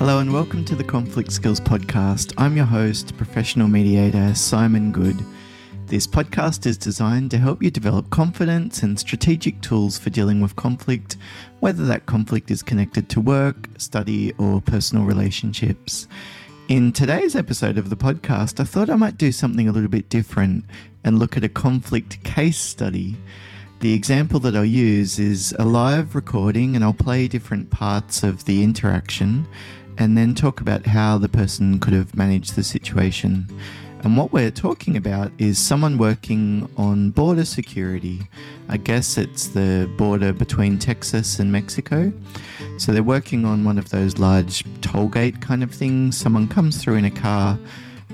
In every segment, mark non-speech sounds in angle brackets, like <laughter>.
Hello and welcome to the Conflict Skills Podcast. I'm your host, professional mediator Simon Goode. This podcast is designed to help you develop confidence and strategic tools for dealing with conflict, whether that conflict is connected to work, study, or personal relationships. In today's episode of the podcast, I thought I might do something a little bit different and look at a conflict case study. The example that I'll use is a live recording, and I'll play different parts of the interaction and then talk about how the person could have managed the situation. And what we're talking about is someone working on border security. I guess it's the border between Texas and Mexico. So they're working on one of those large toll gate kind of things. Someone comes through in a car.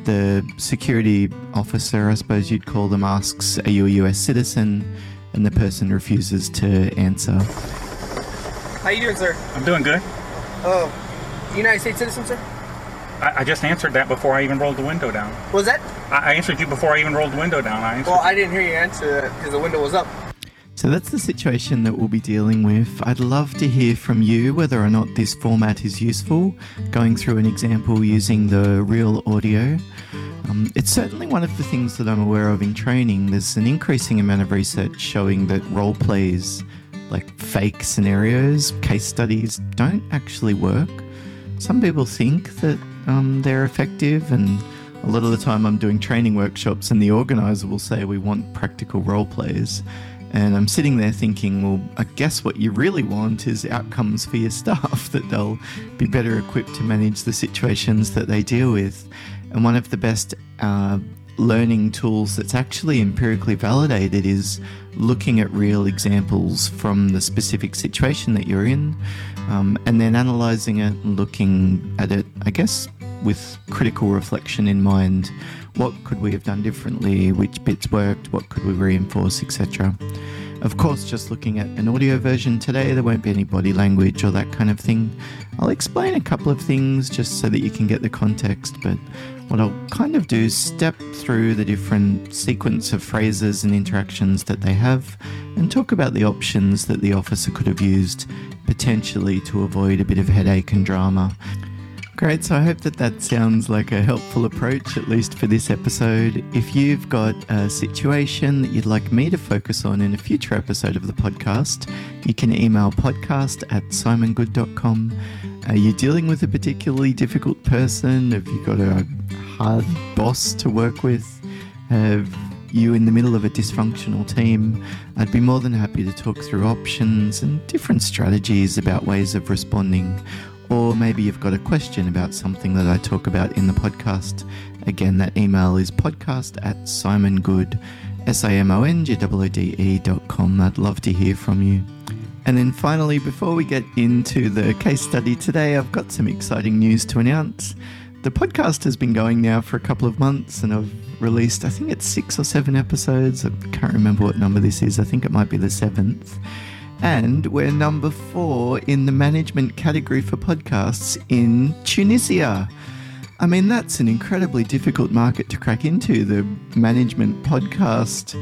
The security officer, I suppose you'd call them, asks, Are you a US citizen? And the person refuses to answer. How are you doing, sir? I'm doing good. Oh, United States citizen, sir? I, I just answered that before I even rolled the window down. Was that? I, I answered you before I even rolled the window down. I answered. Well, I didn't hear you answer that because the window was up. So that's the situation that we'll be dealing with. I'd love to hear from you whether or not this format is useful, going through an example using the real audio. Um, it's certainly one of the things that I'm aware of in training. There's an increasing amount of research showing that role plays, like fake scenarios, case studies, don't actually work. Some people think that um, they're effective, and a lot of the time I'm doing training workshops, and the organizer will say we want practical role plays. And I'm sitting there thinking, well, I guess what you really want is outcomes for your <laughs> staff, that they'll be better equipped to manage the situations that they deal with. And one of the best uh, learning tools that's actually empirically validated is looking at real examples from the specific situation that you're in um, and then analyzing it and looking at it, I guess, with critical reflection in mind. What could we have done differently? Which bits worked? What could we reinforce, etc. Of course, just looking at an audio version today, there won't be any body language or that kind of thing. I'll explain a couple of things just so that you can get the context, but what I'll kind of do is step through the different sequence of phrases and interactions that they have and talk about the options that the officer could have used potentially to avoid a bit of headache and drama. Great, so I hope that that sounds like a helpful approach, at least for this episode. If you've got a situation that you'd like me to focus on in a future episode of the podcast, you can email podcast at simongoode.com. Are you dealing with a particularly difficult person? Have you got a hard boss to work with? Have you in the middle of a dysfunctional team? I'd be more than happy to talk through options and different strategies about ways of responding or maybe you've got a question about something that I talk about in the podcast. Again, that email is podcast at simongoode, S-I-M-O-N-G-O-O-D-E dot com. I'd love to hear from you. And then finally, before we get into the case study today, I've got some exciting news to announce. The podcast has been going now for a couple of months and I've released, I think it's six or seven episodes. I can't remember what number this is. I think it might be the seventh. And we're number four in the management category for podcasts in Tunisia. I mean, that's an incredibly difficult market to crack into, the management podcast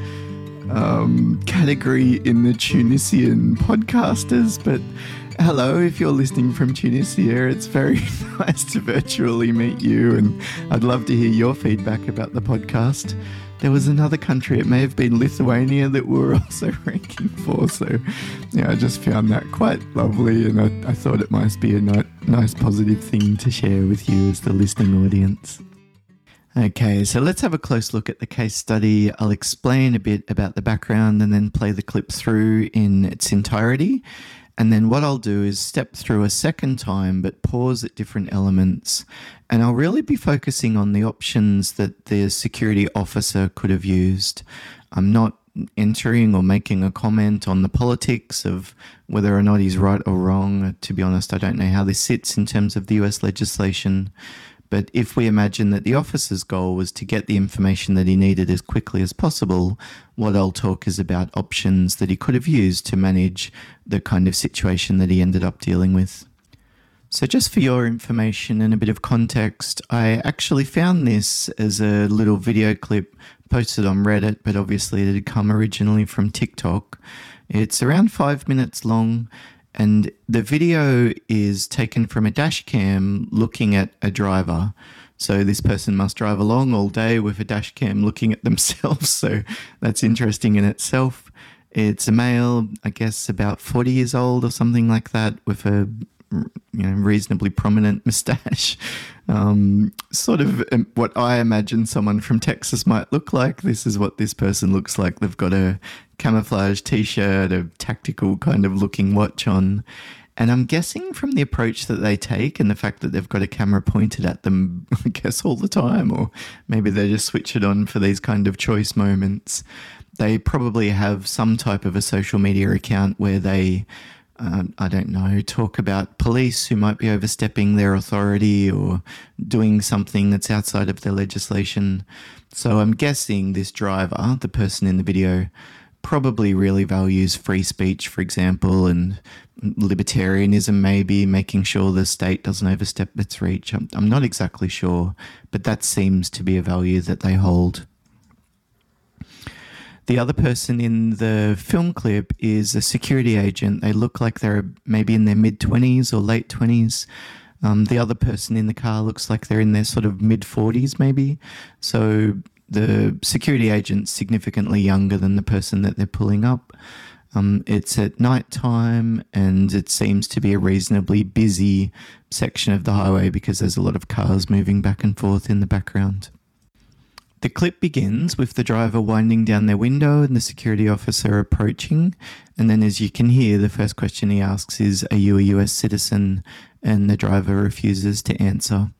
um, category in the Tunisian podcasters. But hello, if you're listening from Tunisia, it's very <laughs> nice to virtually meet you, and I'd love to hear your feedback about the podcast there was another country, it may have been Lithuania, that we were <laughs> also ranking for. So, yeah, I just found that quite lovely, and I, I thought it might be a ni- nice, positive thing to share with you as the listening audience. Okay, so let's have a close look at the case study. I'll explain a bit about the background and then play the clip through in its entirety. And then what I'll do is step through a second time, but pause at different elements. And I'll really be focusing on the options that the security officer could have used. I'm not entering or making a comment on the politics of whether or not he's right or wrong. To be honest, I don't know how this sits in terms of the US legislation. But if we imagine that the officer's goal was to get the information that he needed as quickly as possible, what I'll talk is about options that he could have used to manage the kind of situation that he ended up dealing with. So, just for your information and a bit of context, I actually found this as a little video clip posted on Reddit, but obviously it had come originally from TikTok. It's around five minutes long And the video is taken from a dash cam looking at a driver. So this person must drive along all day with a dash cam looking at themselves. <laughs> So that's interesting in itself. It's a male, I guess about 40 years old or something like that, with a you know reasonably prominent <laughs> moustache. Um, sort of um, what I imagine someone from Texas might look like. This is what this person looks like. They've got a camouflage t-shirt, a tactical kind of looking watch on. And I'm guessing from the approach that they take and the fact that they've got a camera pointed at them, <laughs> I guess, all the time, or maybe they just switch it on for these kind of choice moments. They probably have some type of a social media account where they uh, I don't know, talk about police who might be overstepping their authority or doing something that's outside of their legislation. So I'm guessing this driver, the person in the video, probably really values free speech, for example, and libertarianism, maybe making sure the state doesn't overstep its reach. I'm, I'm not exactly sure, but that seems to be a value that they hold. The other person in the film clip is a security agent. They look like they're maybe in their mid 20s or late 20s. Um, the other person in the car looks like they're in their sort of mid 40s, maybe. So the security agent's significantly younger than the person that they're pulling up. Um, it's at night time and it seems to be a reasonably busy section of the highway because there's a lot of cars moving back and forth in the background. The clip begins with the driver winding down their window and the security officer approaching. And then, as you can hear, the first question he asks is, Are you a US citizen? And the driver refuses to answer.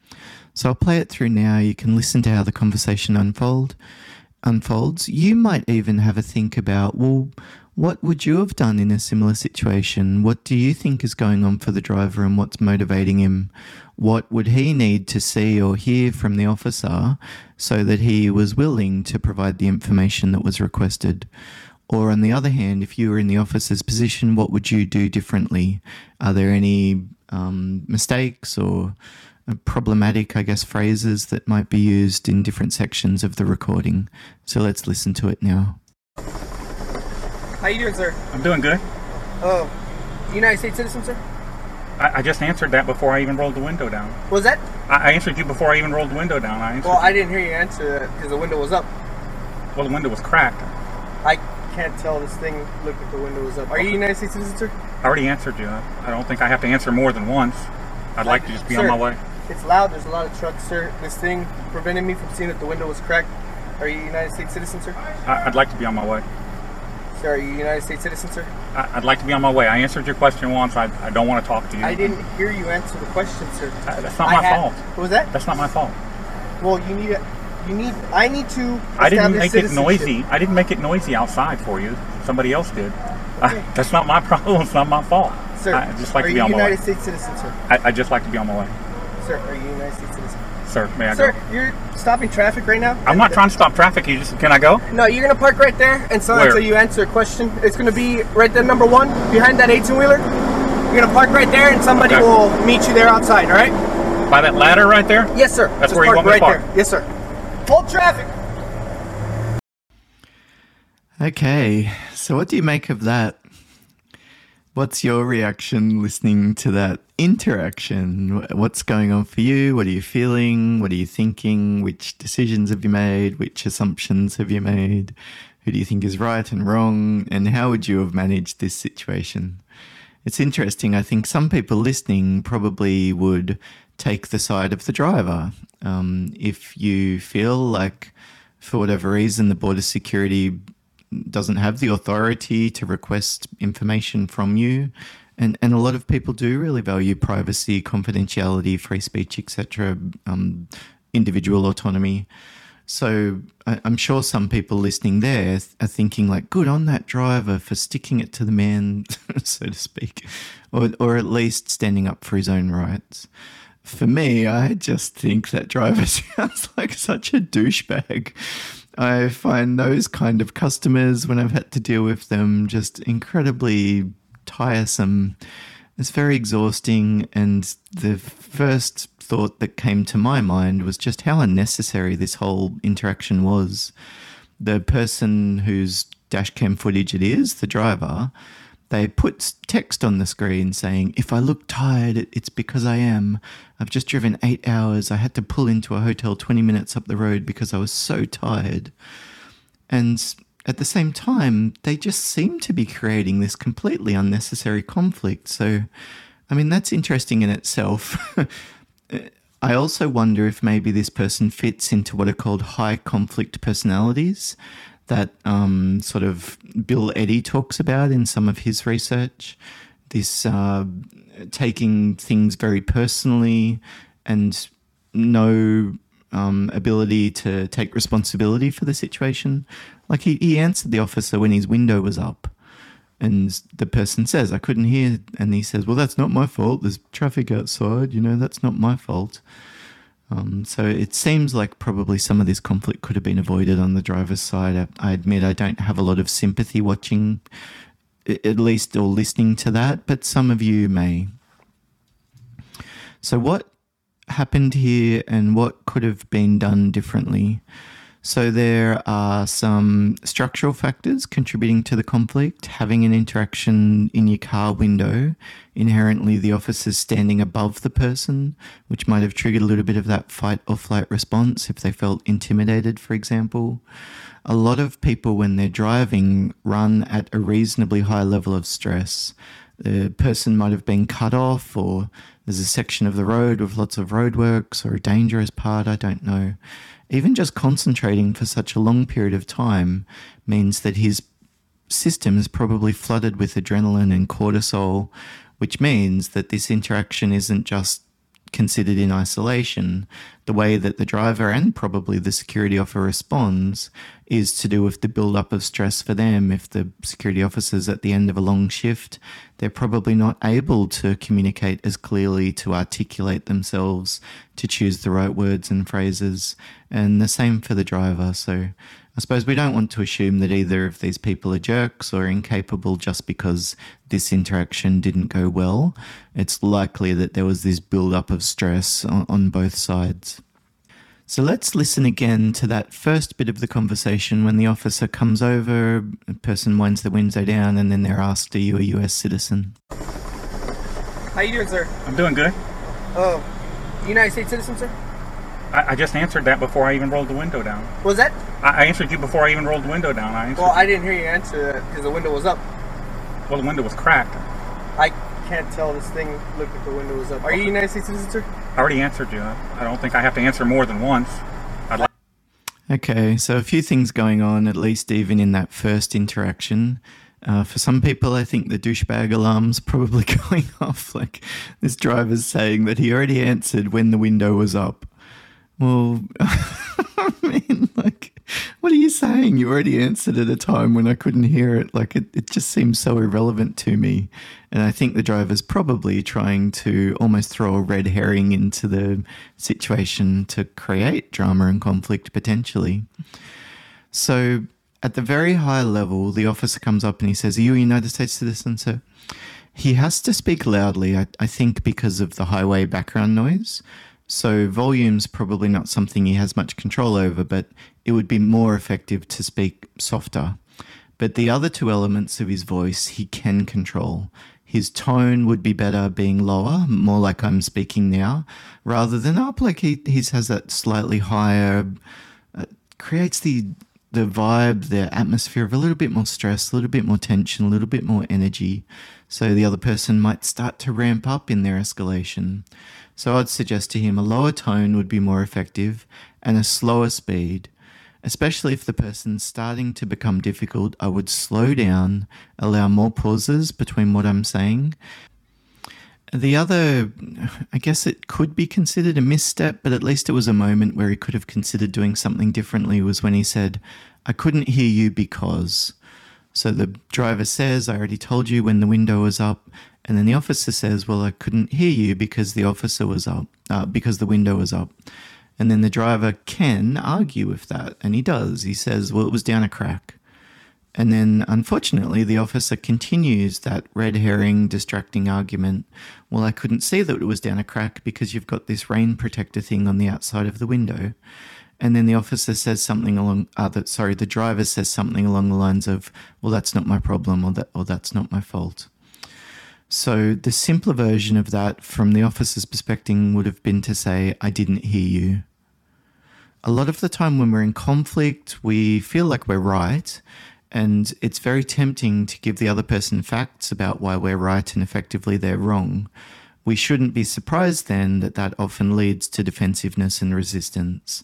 So I'll play it through now. You can listen to how the conversation unfold unfolds. You might even have a think about, well, what would you have done in a similar situation? What do you think is going on for the driver and what's motivating him? What would he need to see or hear from the officer so that he was willing to provide the information that was requested? Or, on the other hand, if you were in the officer's position, what would you do differently? Are there any um, mistakes or problematic, I guess, phrases that might be used in different sections of the recording? So let's listen to it now. How you doing, sir? I'm doing good. Uh, United States citizen, sir? I, I just answered that before I even rolled the window down. What was that? I, I answered you before I even rolled the window down. I answered Well, I didn't hear you answer that because the window was up. well, the window was cracked. I can't tell this thing looked like the window was up. Are you United States citizen, sir? I already answered you. I, I don't think I have to answer more than once. I'd like to just be on my way. It's loud. There's a lot of trucks, sir. This thing prevented me from seeing that the window was cracked. Are you a United States citizen, sir? I, I'd like to be on my way. Sir, are you a United States citizen, sir? I, I'd like to be on my way. I answered your question once. I, I don't want to talk to you. I didn't hear you answer the question, sir. Uh, that's not I my had- fault. What was that? That's not my fault. Well, you need a, you need. I need to. I didn't make it noisy. I didn't make it noisy outside for you. Somebody else did. I, <laughs> that's not my <laughs> problem. It's not my fault. Sir, I just like are to be you a on my United way. States citizen, sir? I, I just like to be on my way. Sir, are you a United States citizen? Sir, may I Sir, go? you're stopping traffic right now. I'm not trying to stop traffic. You just can I go? No, you're gonna park right there and so Where? until you answer a question. It's gonna be right there, number one, behind that 18 wheeler. You're gonna park right there, and somebody Okay. will meet you there outside. All right? By that ladder right there. Yes, sir. That's Just where you park want me to right park. there. Yes, sir. Hold traffic. Okay, so what do you make of that? What's your reaction listening to that interaction? What's going on for you? What are you feeling? What are you thinking? Which decisions have you made? Which assumptions have you made? Who do you think is right and wrong? And how would you have managed this situation? It's interesting. I think some people listening probably would take the side of the driver. Um, if you feel like, for whatever reason, the border security doesn't have the authority to request information from you, and and a lot of people do really value privacy, confidentiality, free speech, etc., um, individual autonomy. So I, I'm sure some people listening there are thinking like, "Good on that driver for sticking it to the man," <laughs> so to speak, or or at least standing up for his own rights. For me, I just think that driver <laughs> sounds like such a douchebag. I find those kind of customers, when I've had to deal with them, just incredibly tiresome. It's very exhausting. And the first thought that came to my mind was just how unnecessary this whole interaction was. The person whose dashcam footage it is, the driver, they put text on the screen saying, If I look tired, it's because I am. I've just driven eight hours. I had to pull into a hotel 20 minutes up the road because I was so tired. And at the same time, they just seem to be creating this completely unnecessary conflict. So, I mean, that's interesting in itself. <laughs> I also wonder if maybe this person fits into what are called high conflict personalities that um, sort of Bill Eddy talks about in some of his research. This uh, taking things very personally and no um, ability to take responsibility for the situation. Like he, he answered the officer when his window was up. And the person says, I couldn't hear. And he says, Well, that's not my fault. There's traffic outside. You know, that's not my fault. Um, so it seems like probably some of this conflict could have been avoided on the driver's side. I, I admit I don't have a lot of sympathy watching, at least or listening to that, but some of you may. So, what happened here and what could have been done differently? So there are some structural factors contributing to the conflict. Having an interaction in your car window, inherently the officer's standing above the person, which might have triggered a little bit of that fight or flight response if they felt intimidated, for example. A lot of people, when they're driving, run at a reasonably high level of stress. The person might have been cut off, or there's a section of the road with lots of roadworks, or a dangerous part, I don't know even just concentrating for such a long period of time means that his system is probably flooded with adrenaline and cortisol, which means that this interaction isn't just considered in isolation. The way that the driver and probably the security officer responds is to do with the build up of stress for them. If the security officer's at the end of a long shift, they're probably not able to communicate as clearly, to articulate themselves, to choose the right words and phrases. And the same for the driver. So I suppose we don't want to assume that either of these people are jerks or incapable just because this interaction didn't go well. It's likely that there was this build up of stress on, on both sides. So let's listen again to that first bit of the conversation when the officer comes over, a person winds the window down, and then they're asked, Are you a US citizen? How you doing, sir? I'm doing good. Oh, United States citizen, sir? I, I just answered that before I even rolled the window down. Was that? I, I answered you before I even rolled the window down. I answered, Well, I didn't hear you answer that because the window was up. well, the window was cracked. I can't tell this thing. Look if the window was up. Are you a United States citizen, sir? I already answered you. I don't think I have to answer more than once. I'd like Okay, so a few things going on, at least even in that first interaction. Uh, for some people, I think the douchebag alarm's probably <laughs> going off. Like this driver's saying that he already answered when the window was up. Well, <laughs> I mean, like, what are you saying? You already answered at a time when I couldn't hear it. Like, it, it just seems so irrelevant to me. And I think the driver's probably trying to almost throw a red herring into the situation to create drama and conflict potentially. So, at the very high level, the officer comes up and he says, Are you a United States citizen, sir? He has to speak loudly, I, I think, because of the highway background noise. So, volume's probably not something he has much control over, but it would be more effective to speak softer. But the other two elements of his voice he can control. His tone would be better being lower, more like I'm speaking now, rather than up like he, he has that slightly higher, uh, creates the the vibe, the atmosphere of a little bit more stress, a little bit more tension, a little bit more energy. So the other person might start to ramp up in their escalation. So I'd suggest to him a lower tone would be more effective and a slower speed. Especially if the person's starting to become difficult, I would slow down, allow more pauses between what I'm saying. The other, I guess it could be considered a misstep, but at least it was a moment where he could have considered doing something differently, was when he said, I couldn't hear you because. So the driver says, I already told you when the window was up. And then the officer says, Well, I couldn't hear you because the officer was up, uh, because the window was up. And then the driver can argue with that, and he does. He says, Well, it was down a crack. And then, unfortunately, the officer continues that red herring, distracting argument. Well, I couldn't see that it was down a crack because you've got this rain protector thing on the outside of the window. and then the officer says something along uh, sorry the driver says something along the lines of well that's not my problem or that or that's not my fault so the simpler version of that from the officer's perspective would have been to say i didn't hear you a lot of the time when we're in conflict we feel like we're right and it's very tempting to give the other person facts about why we're right and effectively they're wrong we shouldn't be surprised then that that often leads to defensiveness and resistance.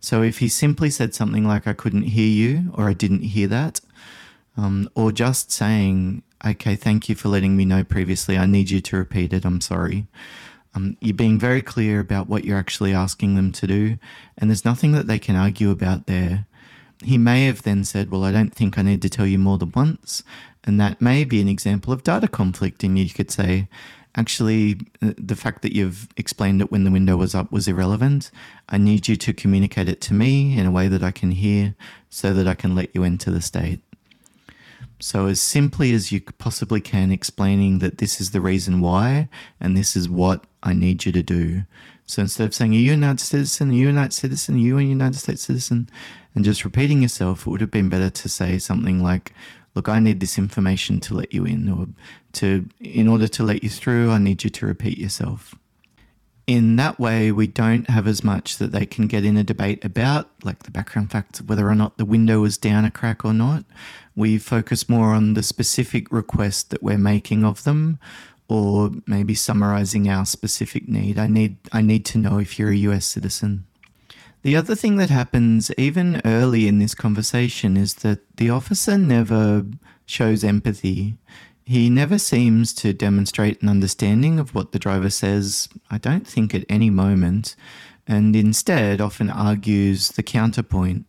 So if he simply said something like, I couldn't hear you, or I didn't hear that, um, or just saying, okay, thank you for letting me know previously, I need you to repeat it, I'm sorry. Um, you're being very clear about what you're actually asking them to do, and there's nothing that they can argue about there. He may have then said, Well, I don't think I need to tell you more than once. And that may be an example of data conflict. And you could say, actually uh, the fact that you've explained it when the window was up was irrelevant. I need you to communicate it to me in a way that I can hear so that I can let you into the state. So, as simply as you possibly can, explaining that this is the reason why and this is what I need you to do. So, instead of saying, Are you a United citizen? Are you a United citizen? Are you a United States citizen? And just repeating yourself, it would have been better to say something like, look, I need this information to let you in, or to, in order to let you through, I need you to repeat yourself. In that way, we don't have as much that they can get in a debate about, like the background facts of whether or not the window was down a crack or not. We focus more on the specific request that we're making of them, or maybe summarizing our specific need. I need, I need to know if you're a US citizen. The other thing that happens even early in this conversation is that the officer never shows empathy. He never seems to demonstrate an understanding of what the driver says, I don't think at any moment, and instead often argues the counterpoint.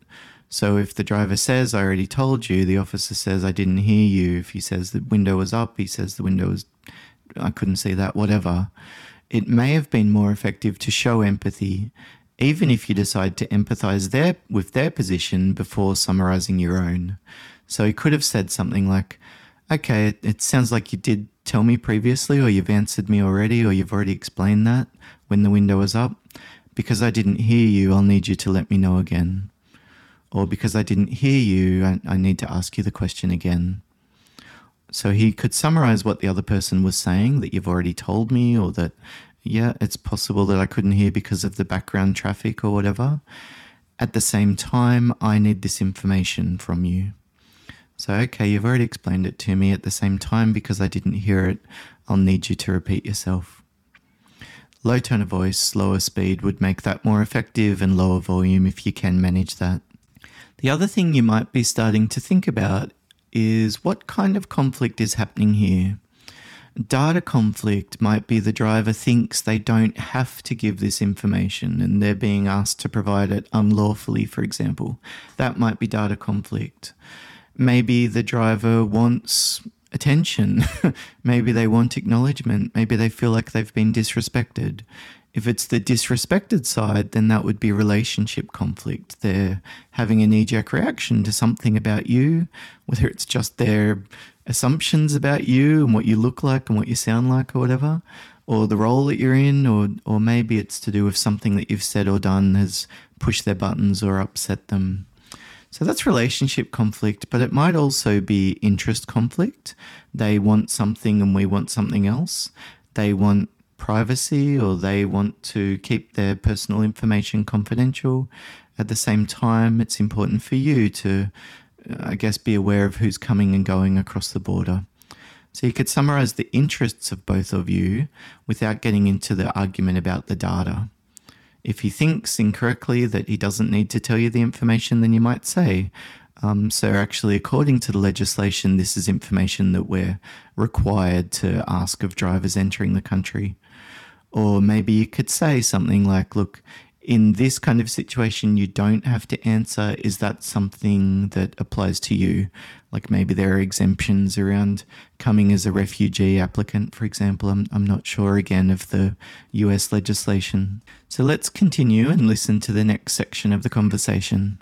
So if the driver says, I already told you, the officer says, I didn't hear you. If he says the window was up, he says the window was, I couldn't see that, whatever. It may have been more effective to show empathy even if you decide to empathize their, with their position before summarizing your own. So he could have said something like, Okay, it, it sounds like you did tell me previously, or you've answered me already, or you've already explained that when the window was up. Because I didn't hear you, I'll need you to let me know again. Or because I didn't hear you, I, I need to ask you the question again. So he could summarize what the other person was saying that you've already told me, or that yeah, it's possible that I couldn't hear because of the background traffic or whatever. At the same time, I need this information from you. So, okay, you've already explained it to me. At the same time, because I didn't hear it, I'll need you to repeat yourself. Low tone of voice, slower speed would make that more effective, and lower volume if you can manage that. The other thing you might be starting to think about is what kind of conflict is happening here. Data conflict might be the driver thinks they don't have to give this information and they're being asked to provide it unlawfully, for example. That might be data conflict. Maybe the driver wants attention. <laughs> Maybe they want acknowledgement. Maybe they feel like they've been disrespected. If it's the disrespected side, then that would be relationship conflict. They're having a knee jerk reaction to something about you, whether it's just their assumptions about you and what you look like and what you sound like or whatever, or the role that you're in, or or maybe it's to do with something that you've said or done has pushed their buttons or upset them. So that's relationship conflict, but it might also be interest conflict. They want something and we want something else. They want privacy or they want to keep their personal information confidential. At the same time, it's important for you to uh, I guess, be aware of who's coming and going across the border. So you could summarize the interests of both of you without getting into the argument about the data. If he thinks incorrectly that he doesn't need to tell you the information, then you might say, um, so, actually, according to the legislation, this is information that we're required to ask of drivers entering the country. Or maybe you could say something like, look, in this kind of situation, you don't have to answer. Is that something that applies to you? Like maybe there are exemptions around coming as a refugee applicant, for example. I'm, I'm not sure again of the US legislation. So let's continue and listen to the next section of the conversation.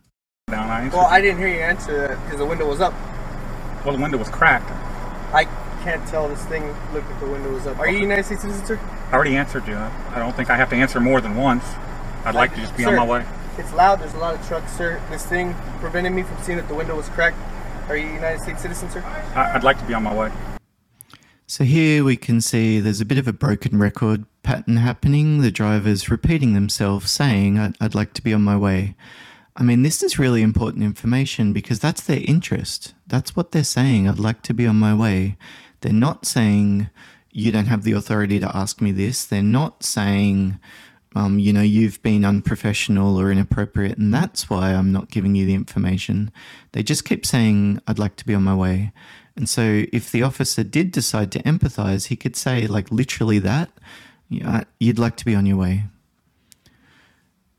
Well, I didn't hear you answer that because the window was up. Well, the window was cracked. I can't tell this thing. Look if the window was up. Are you a United States citizen, sir? I already answered you. I don't think I have to answer more than once. I'd like to just be Sir, on my way. It's loud. There's a lot of trucks, sir. This thing prevented me from seeing that the window was cracked. Are you a United States citizen, sir? I- I'd like to be on my way. So here we can see there's a bit of a broken record pattern happening. The drivers repeating themselves, saying, I'd, I'd like to be on my way. I mean, this is really important information because that's their interest. That's what they're saying. I'd like to be on my way. They're not saying, you don't have the authority to ask me this. They're not saying, um, you know, you've been unprofessional or inappropriate, and that's why I'm not giving you the information. They just keep saying, I'd like to be on my way. And so if the officer did decide to empathize, he could say, like, literally that, you'd like to be on your way.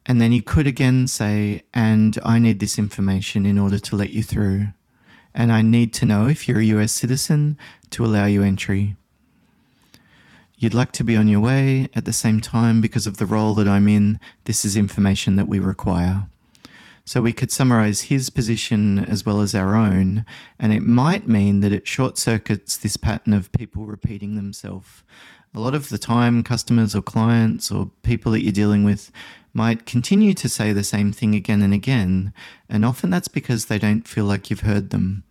And then he could again say, and I need this information in order to let you through. And I need to know if you're a US citizen to allow you entry. You'd like to be on your way at the same time because of the role that I'm in. This is information that we require. So we could summarize his position as well as our own, and it might mean that it short circuits this pattern of people repeating themselves. A lot of the time, customers or clients or people that you're dealing with might continue to say the same thing again and again, and often that's because they don't feel like you've heard them.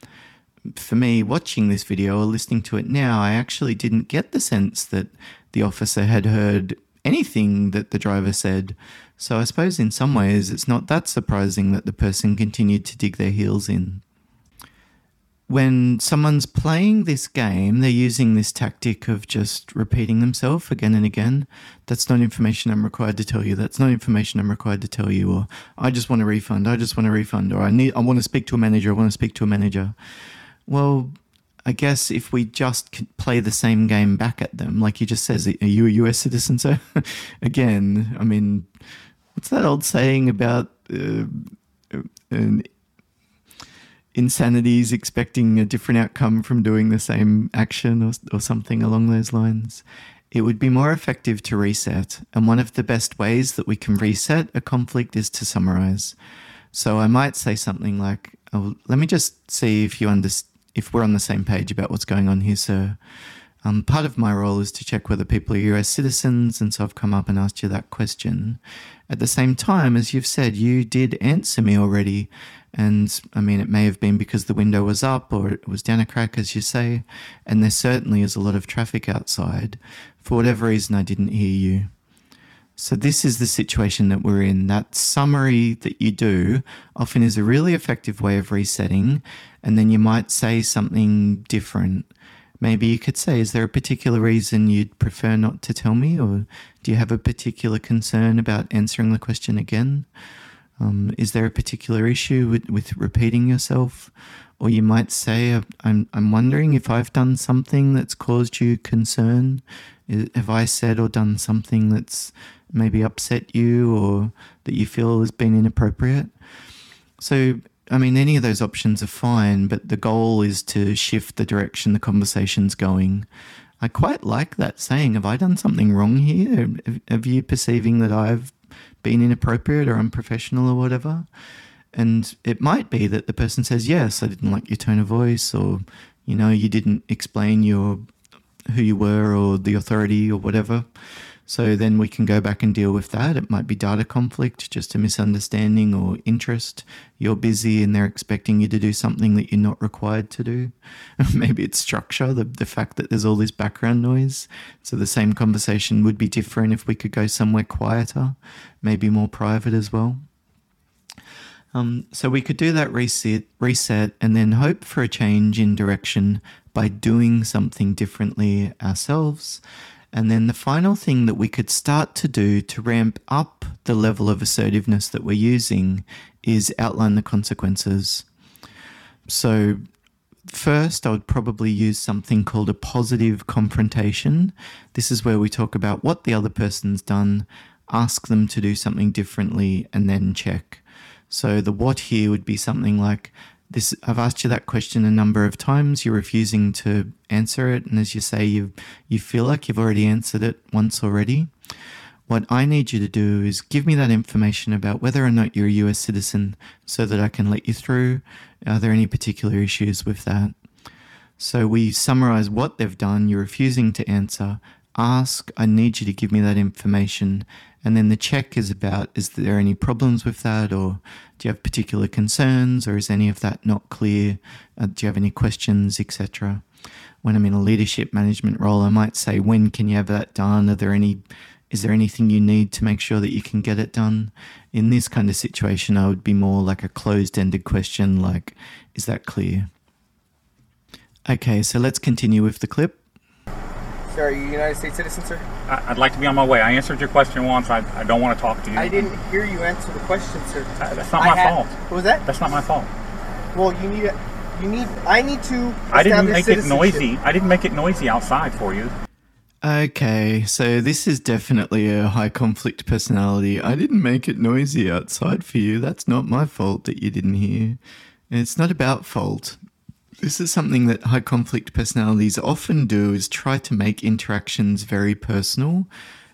For me, watching this video or listening to it now, I actually didn't get the sense that the officer had heard anything that the driver said. So I suppose in some ways it's not that surprising that the person continued to dig their heels in. When someone's playing this game, they're using this tactic of just repeating themselves again and again. That's not information I'm required to tell you. That's not information I'm required to tell you. Or I just want a refund. I just want a refund. Or I need. I want to speak to a manager. I want to speak to a manager. Well, I guess if we just play the same game back at them, like he just says, "Are you a U.S. citizen?" So, <laughs> again, I mean, what's that old saying about uh, an insanity is expecting a different outcome from doing the same action or, or something along those lines? It would be more effective to reset, and one of the best ways that we can reset a conflict is to summarize. So I might say something like, oh, "Let me just see if you understand." If we're on the same page about what's going on here, sir. Um, part of my role is to check whether people are US citizens, and so I've come up and asked you that question. At the same time, as you've said, you did answer me already, and I mean, it may have been because the window was up or it was down a crack, as you say, and there certainly is a lot of traffic outside. For whatever reason, I didn't hear you. So, this is the situation that we're in. That summary that you do often is a really effective way of resetting, and then you might say something different. Maybe you could say, Is there a particular reason you'd prefer not to tell me? Or do you have a particular concern about answering the question again? Um, is there a particular issue with, with repeating yourself? Or you might say, I'm, I'm wondering if I've done something that's caused you concern. Have I said or done something that's maybe upset you or that you feel has been inappropriate? So, I mean, any of those options are fine, but the goal is to shift the direction the conversation's going. I quite like that saying. Have I done something wrong here? Have you perceiving that I've been inappropriate or unprofessional or whatever? And it might be that the person says, Yes, I didn't like your tone of voice, or, you know, you didn't explain your who you were or the authority or whatever. So then we can go back and deal with that. It might be data conflict, just a misunderstanding or interest. You're busy and they're expecting you to do something that you're not required to do. <laughs> Maybe it's structure, the, the fact that there's all this background noise. So the same conversation would be different if we could go somewhere quieter, maybe more private as well. Um, so we could do that reset, reset, and then hope for a change in direction by doing something differently ourselves. And then the final thing that we could start to do to ramp up the level of assertiveness that we're using is outline the consequences. So, first, I would probably use something called a positive confrontation. This is where we talk about what the other person's done, ask them to do something differently, and then check. So, the what here would be something like, this I've asked you that question a number of times. You're refusing to answer it, and as you say, you you feel like you've already answered it once already. What I need you to do is give me that information about whether or not you're a US citizen so that I can let you through. Are there any particular issues with that? So we summarize what they've done. You're refusing to answer. Ask, I need you to give me that information. And then the check is about is there any problems with that, or do you have particular concerns, or is any of that not clear? Uh, do you have any questions, etc.? When I'm in a leadership management role, I might say, when can you have that done? Are there any is there anything you need to make sure that you can get it done? In this kind of situation, I would be more like a closed ended question, like, is that clear? Okay, so let's continue with the clip. Sir, are you a United States citizen, sir? I, I'd like to be on my way. I answered your question once. I, I don't want to talk to you. I didn't hear you answer the question, sir. Uh, That's not I my had- fault. What was that? That's not my fault. Well, you need, a, you need, I need to. I didn't make it noisy. I didn't make it noisy outside for you. Okay, so this is definitely a high conflict personality. I didn't make it noisy outside for you. That's not my fault that you didn't hear. And it's not about fault. This is something that high conflict personalities often do is try to make interactions very personal.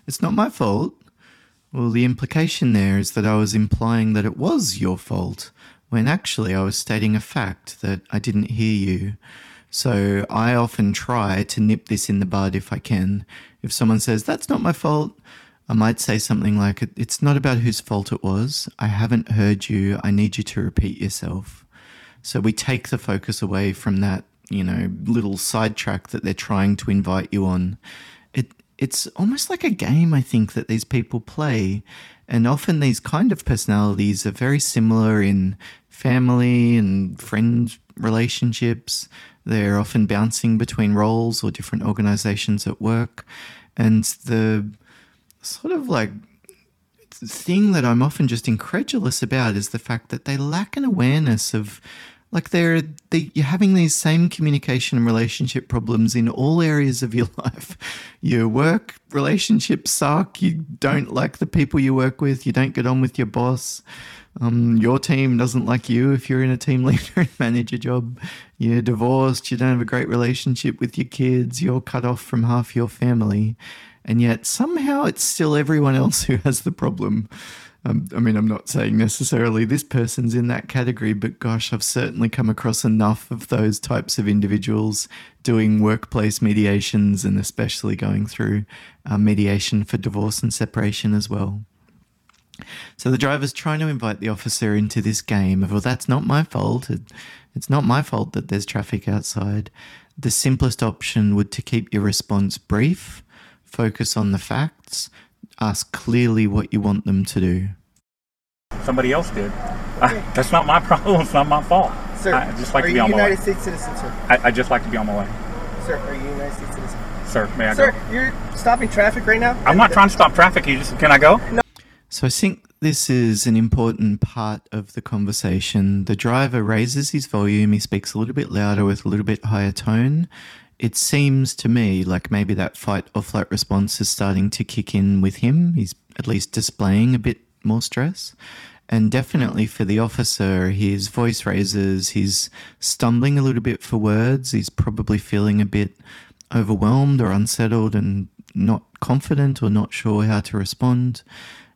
It's not my fault. Well, the implication there is that I was implying that it was your fault, when actually I was stating a fact that I didn't hear you. So I often try to nip this in the bud if I can. If someone says, that's not my fault, I might say something like, it's not about whose fault it was. I haven't heard you. I need you to repeat yourself. So we take the focus away from that, you know, little sidetrack that they're trying to invite you on. It it's almost like a game I think that these people play. And often these kind of personalities are very similar in family and friend relationships. They're often bouncing between roles or different organizations at work. And the sort of like thing that I'm often just incredulous about is the fact that they lack an awareness of like they're they, you're having these same communication and relationship problems in all areas of your <laughs> life. Your work relationships suck. You don't like the people you work with. You don't get on with your boss. Um, your team doesn't like you if you're in a team <laughs> leader and manager job. You're divorced. You don't have a great relationship with your kids. You're cut off from half your family and yet somehow it's still everyone else <laughs> who has the problem. Um, I mean, I'm not saying necessarily this person's in that category, but gosh, I've certainly come across enough of those types of individuals doing workplace mediations and especially going through uh, mediation for divorce and separation as well. So the driver's trying to invite the officer into this game of, well, that's not my fault. It's not my fault that there's traffic outside. The simplest option would to keep your response brief focus on the facts, ask clearly what you want them to do. Somebody else did. I, that's not my problem. It's not my fault. Sir, I just like are to be you on my United way. States citizen, sir? I, I just like to be on my way. Sir, are you a United States citizen? Sir, may I Sir, go? you're stopping traffic right now. I'm not trying to stop traffic. You just can I go? No. So I think this is an important part of the conversation. The driver raises his volume, he speaks a little bit louder with a little bit higher tone. It seems to me like maybe that fight or flight response is starting to kick in with him. He's at least displaying a bit more stress. And definitely for the officer, his voice raises, he's stumbling a little bit for words, he's probably feeling a bit overwhelmed or unsettled and not confident or not sure how to respond.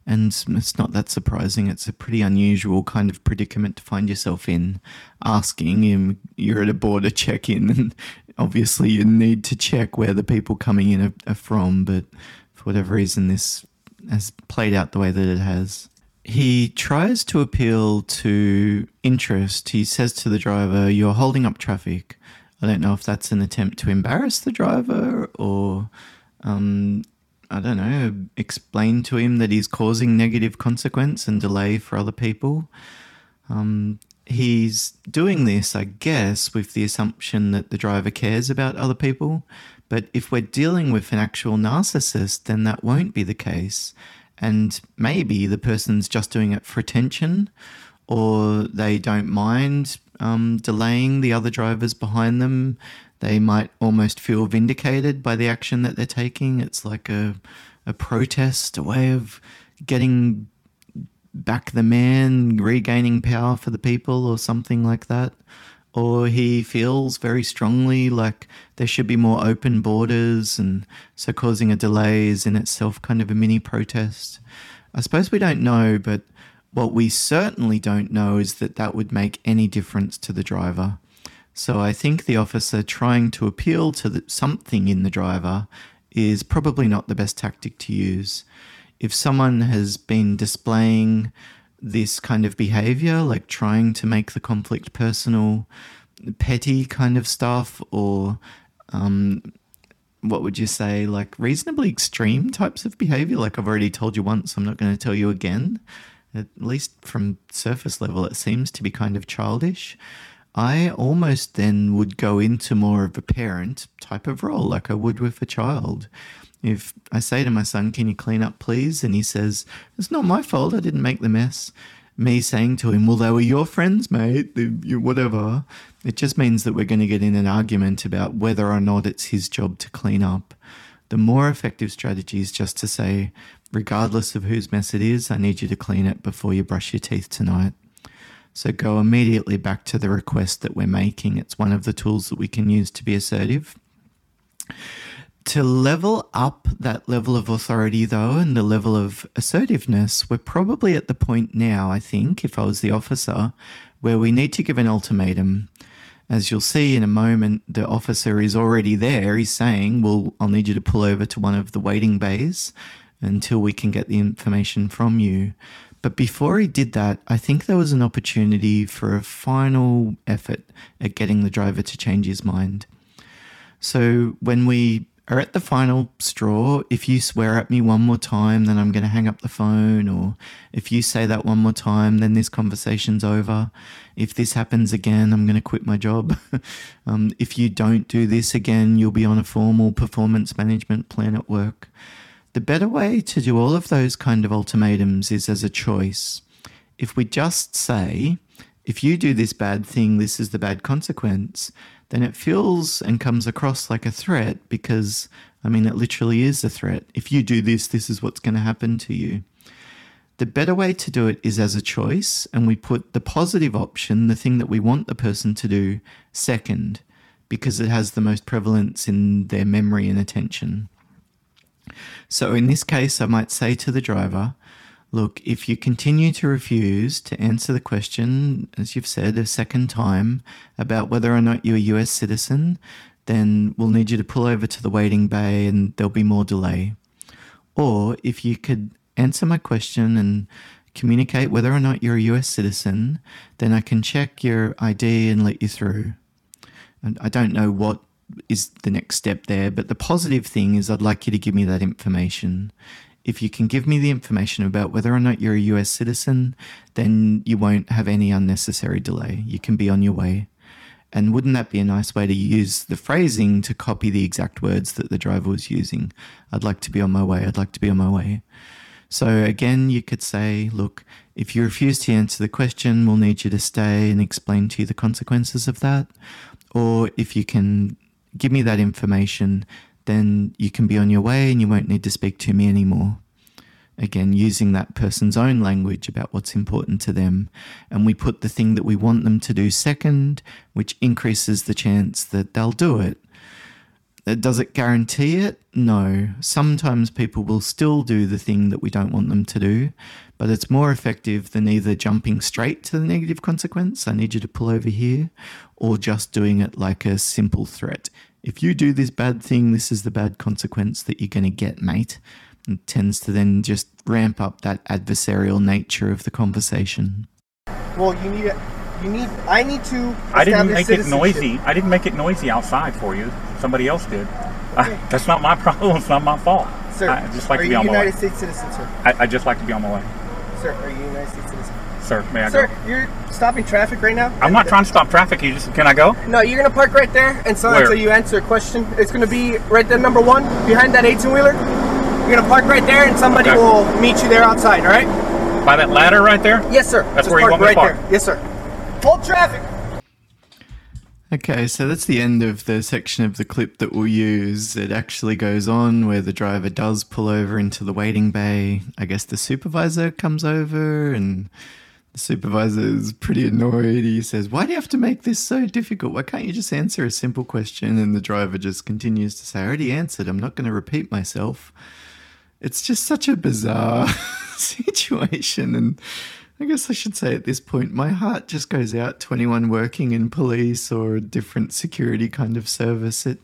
And it's not that surprising. It's a pretty unusual kind of predicament to find yourself in. Asking him, you're at a border check in, <laughs> and obviously you need to check where the people coming in are, are from, but for whatever reason, this has played out the way that it has. He tries to appeal to interest. He says to the driver, You're holding up traffic. I don't know if that's an attempt to embarrass the driver or um, I don't know, explain to him that he's causing negative consequence and delay for other people. Um, he's doing this, I guess, with the assumption that the driver cares about other people. But if we're dealing with an actual narcissist, then that won't be the case. And maybe the person's just doing it for attention, or they don't mind um, delaying the other drivers behind them. They might almost feel vindicated by the action that they're taking. It's like a, a protest, a way of getting back the man, regaining power for the people, or something like that. Or he feels very strongly like there should be more open borders, and so causing a delay is in itself kind of a mini protest. I suppose we don't know, but what we certainly don't know is that that would make any difference to the driver. So I think the officer trying to appeal to the, something in the driver is probably not the best tactic to use. if someone has been displaying this kind of behavior, like trying to make the conflict personal, petty kind of stuff, or um, what would you say, like reasonably extreme types of behavior? Like I've already told you once, I'm not going to tell you again. At least from surface level, it seems to be kind of childish. I almost then would go into more of a parent type of role, like I would with a child. If I say to my son, Can you clean up, please? And he says, It's not my fault. I didn't make the mess. Me saying to him, Well, they were your friends, mate, whatever. It just means that we're going to get in an argument about whether or not it's his job to clean up. The more effective strategy is just to say, regardless of whose mess it is, I need you to clean it before you brush your teeth tonight. So go immediately back to the request that we're making. It's one of the tools that we can use to be assertive to level up that level of authority, though, and the level of assertiveness, we're probably at the point now, I think, if I was the officer, where we need to give an ultimatum. As you'll see in a moment, the officer is already there. He's saying, Well, I'll need you to pull over to one of the waiting bays until we can get the information from you. But before he did that, I think there was an opportunity for a final effort at getting the driver to change his mind. So when we are at the final straw. If you swear at me one more time, then I'm going to hang up the phone. Or if you say that one more time, then this conversation's over. If this happens again, I'm going to quit my job. <laughs> um, if you don't do this again, you'll be on a formal performance management plan at work. The better way to do all of those kind of ultimatums is as a choice. If we just say, if you do this bad thing, this is the bad consequence, then it feels and comes across like a threat because, I mean, it literally is a threat. If you do this, this is what's going to happen to you. The better way to do it is as a choice, and we put the positive option, the thing that we want the person to do, second, because it has the most prevalence in their memory and attention. So in this case, I might say to the driver, Look, if you continue to refuse to answer the question, as you've said a second time, about whether or not you're a US citizen, then we'll need you to pull over to the waiting bay and there'll be more delay. Or if you could answer my question and communicate whether or not you're a US citizen, then I can check your ID and let you through. And I don't know what is the next step there, but the positive thing is I'd like you to give me that information if you can give me the information about whether or not you're a US citizen, then you won't have any unnecessary delay. You can be on your way. And wouldn't that be a nice way to use the phrasing to copy the exact words that the driver was using? I'd like to be on my way. I'd like to be on my way. So again, you could say, look, if you refuse to answer the question, we'll need you to stay and explain to you the consequences of that. Or if you can give me that information, then you can be on your way and you won't need to speak to me anymore. Again, using that person's own language about what's important to them. And we put the thing that we want them to do second, which increases the chance that they'll do it. Does it guarantee it? No. Sometimes people will still do the thing that we don't want them to do, but it's more effective than either jumping straight to the negative consequence, I need you to pull over here, or just doing it like a simple threat if you do this bad thing, this is the bad consequence that you're going to get, mate. It tends to then just ramp up that adversarial nature of the conversation. Well, you need you need I need to. I didn't make it noisy. I didn't make it noisy outside for you. Somebody else did. <laughs> Okay. I, that's not my <laughs> problem. It's not my fault. Sir, I just like are to be you on United my way. States citizen, sir? I, I just like to be on my way. Sir, are you United States citizen? Sir, may I Sir, go? you're stopping traffic right now. I'm not trying to stop traffic. You just can I go? No, you're gonna park right there and so until you answer a question. It's gonna be right there, number one, behind that 18 wheeler. You're gonna park right there, and somebody okay. will meet you there outside. All right? By that ladder right there. Yes, sir. That's Just where you want me right to park. There. Yes, sir. Hold traffic. Okay, so that's the end of the section of the clip that we'll use. It actually goes on where the driver does pull over into the waiting bay. I guess the supervisor comes over and the supervisor is pretty annoyed. He says, Why do you have to make this so difficult? Why can't you just answer a simple question? And the driver just continues to say, I already answered. I'm not going to repeat myself. It's just such a bizarre <laughs> situation. And I guess I should say at this point, my heart just goes out to anyone working in police or a different security kind of service. It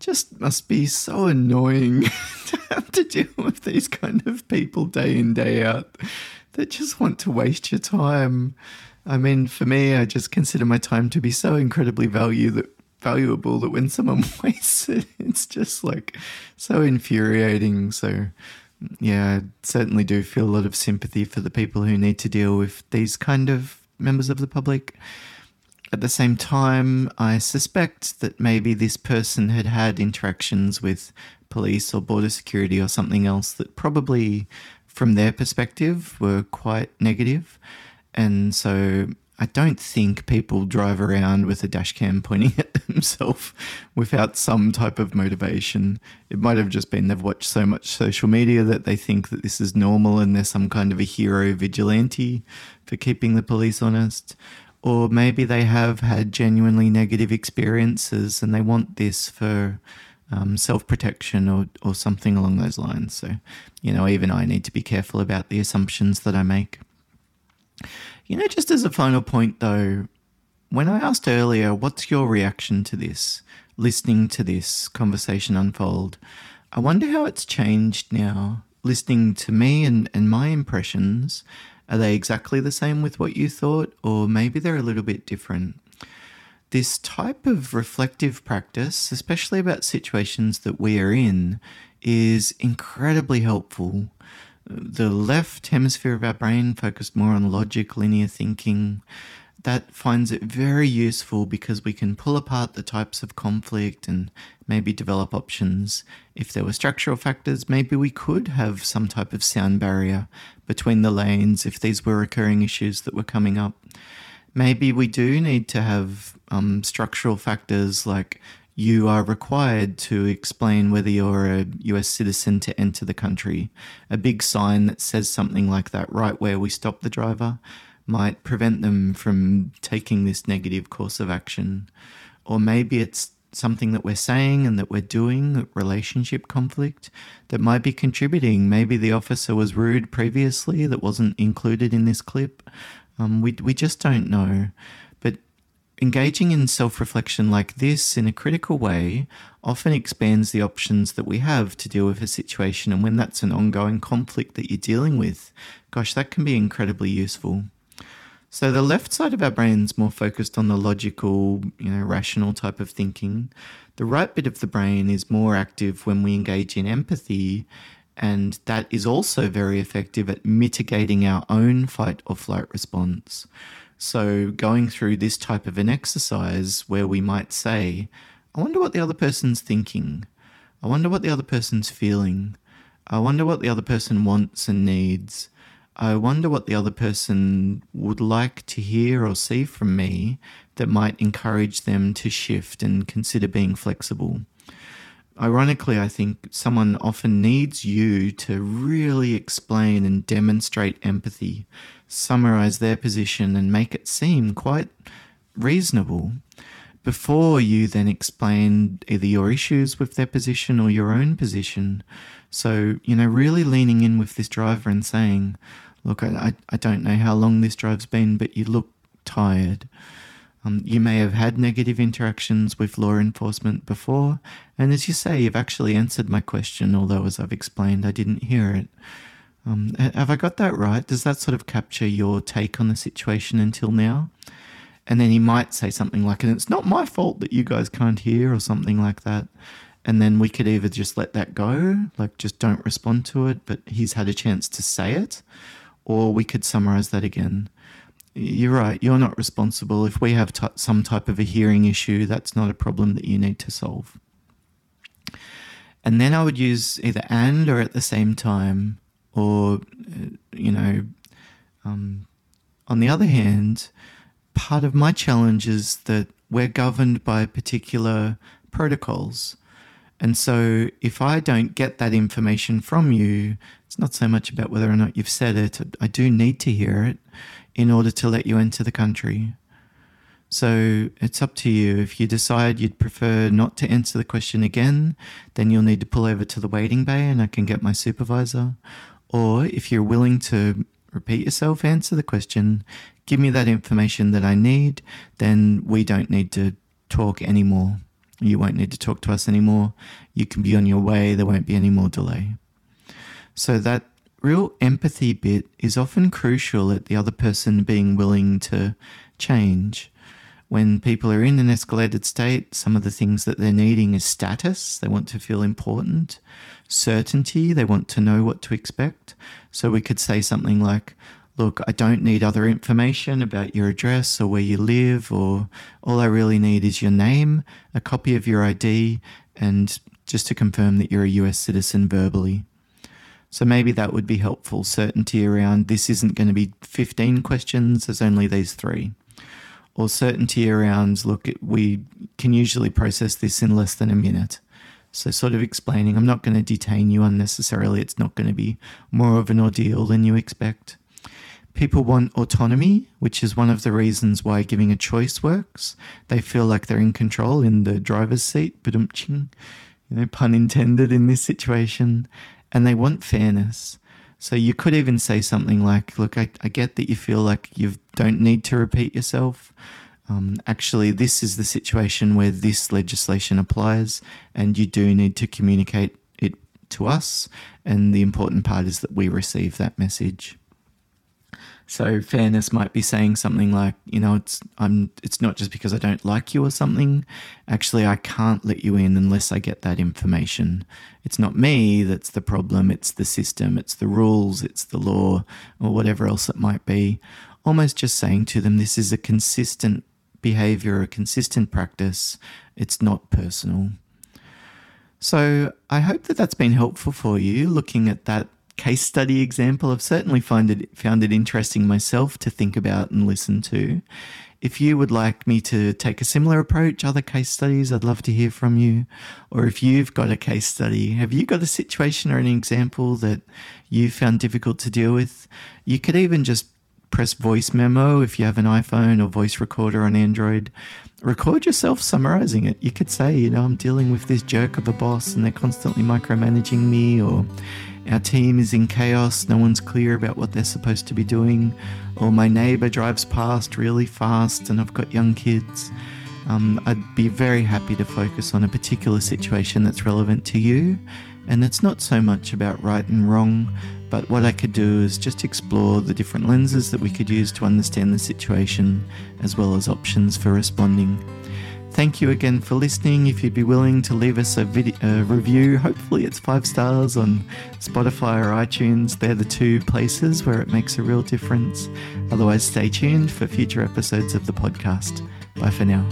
just must be so annoying <laughs> to have to deal with these kind of people day in, day out that just want to waste your time. I mean, for me, I just consider my time to be so incredibly value that, valuable that when someone <laughs> wastes it, it's just like so infuriating. So, yeah, I certainly do feel a lot of sympathy for the people who need to deal with these kind of members of the public. At the same time, I suspect that maybe this person had had interactions with police or border security or something else that probably, from their perspective, were quite negative. And so I don't think people drive around with a dash cam pointing <laughs> at themselves without some type of motivation. It might have just been they've watched so much social media that they think that this is normal and they're some kind of a hero vigilante for keeping the police honest or maybe they have had genuinely negative experiences and they want this for um, self protection or, or something along those lines. So, you know, even I need to be careful about the assumptions that I make. You know, just as a final point though, when I asked earlier, what's your reaction to this, listening to this conversation unfold, I wonder how it's changed now, listening to me and, and my impressions are they exactly the same with what you thought, or maybe they're a little bit different? This type of reflective practice, especially about situations that we are in, is incredibly helpful. The left hemisphere of our brain focused more on logic, linear thinking, that finds it very useful because we can pull apart the types of conflict and maybe develop options. If there were structural factors, maybe we could have some type of sound barrier between the lanes if these were recurring issues that were coming up. Maybe we do need to have um, structural factors like you are required to explain whether you're a US citizen to enter the country. A big sign that says something like that right where we stop the driver might prevent them from taking this negative course of action. Or maybe it's something that we're saying and that we're doing, relationship conflict, that might be contributing. Maybe the officer was rude previously that wasn't included in this clip. Um, we, we just don't know. Engaging in self reflection like this in a critical way often expands the options that we have to deal with a situation. And when that's an ongoing conflict that you're dealing with, gosh, that can be incredibly useful. So the left side of our brain's more focused on the logical, you know, rational type of thinking. The right bit of the brain is more active when we engage in empathy, and that is also very effective at mitigating our own fight or flight response. So going through this type of an exercise where we might say, I wonder what the other person's thinking. I wonder what the other person's feeling. I wonder what the other person wants and needs. I wonder what the other person would like to hear or see from me that might encourage them to shift and consider being flexible. Ironically, I think someone often needs you to really explain and demonstrate empathy, summarize their position, and make it seem quite reasonable before you then explain either your issues with their position or your own position. So, you know, really leaning in with this driver and saying, Look, I, I don't know how long this drive's been, but you look tired. Um, you may have had negative interactions with law enforcement before, and as you say, you've actually answered my question, although, as I've explained, I didn't hear it. Um, have I got that right? Does that sort of capture your take on the situation until now? And then he might say something like, and it's not my fault that you guys can't hear, or something like that. And then we could either just let that go, like just don't respond to it, but he's had a chance to say it, or we could summarize that again. You're right, you're not responsible. If we have t- some type of a hearing issue, that's not a problem that you need to solve. And then I would use either and or at the same time, or, uh, you know, um, on the other hand, part of my challenge is that we're governed by particular protocols. And so if I don't get that information from you, it's not so much about whether or not you've said it. I do need to hear it in order to let you into the country. So it's up to you. If you decide you'd prefer not to answer the question again, then you'll need to pull over to the waiting bay and I can get my supervisor. Or if you're willing to repeat yourself, answer the question, give me that information that I need, then we don't need to talk anymore. You won't need to talk to us anymore. You can be on your way. There won't be any more delay. So, that real empathy bit is often crucial at the other person being willing to change. When people are in an escalated state, some of the things that they're needing is status. They want to feel important, certainty. They want to know what to expect. So we could say something like, Look, I don't need other information about your address or where you live, or all I really need is your name, a copy of your ID, and just to confirm that you're a US citizen verbally. So maybe that would be helpful certainty around this isn't going to be 15 questions, there's only these three. Or certainty around look, we can usually process this in less than a minute. So, sort of explaining, I'm not going to detain you unnecessarily. It's not going to be more of an ordeal than you expect. People want autonomy, which is one of the reasons why giving a choice works. They feel like they're in control in the driver's seat, but you know, pun intended in this situation and they want fairness. So you could even say something like, "Look, I, I get that you feel like you don't need to repeat yourself. Um, actually, this is the situation where this legislation applies, and you do need to communicate it to us. And the important part is that we receive that message." So fairness might be saying something like, you know, it's I'm it's not just because I don't like you or something. Actually, I can't let you in unless I get that information. It's not me that's the problem, it's the system, it's the rules, it's the law or whatever else it might be. Almost just saying to them this is a consistent behavior, a consistent practice. It's not personal. So, I hope that that's been helpful for you looking at that case study example. I've certainly find it, found it interesting myself to think about and listen to. If you would like me to take a similar approach, other case studies, I'd love to hear from you. Or if you've got a case study, have you got a situation or an example that you found difficult to deal with? You could even just press voice memo if you have an iPhone or voice recorder on Android. Record yourself summarizing it. You could say, you know, I'm dealing with this jerk of a boss and they're constantly micromanaging me, or our team is in chaos, no one's clear about what they're supposed to be doing, or my neighbor drives past really fast and I've got young kids. Um, I'd be very happy to focus on a particular situation that's relevant to you. And it's not so much about right and wrong, but what I could do is just explore the different lenses that we could use to understand the situation, as well as options for responding. Thank you again for listening. If you'd be willing to leave us a, video, review, hopefully it's five stars on Spotify or iTunes. They're the two places where it makes a real difference. Otherwise, stay tuned for future episodes of the podcast. Bye for now.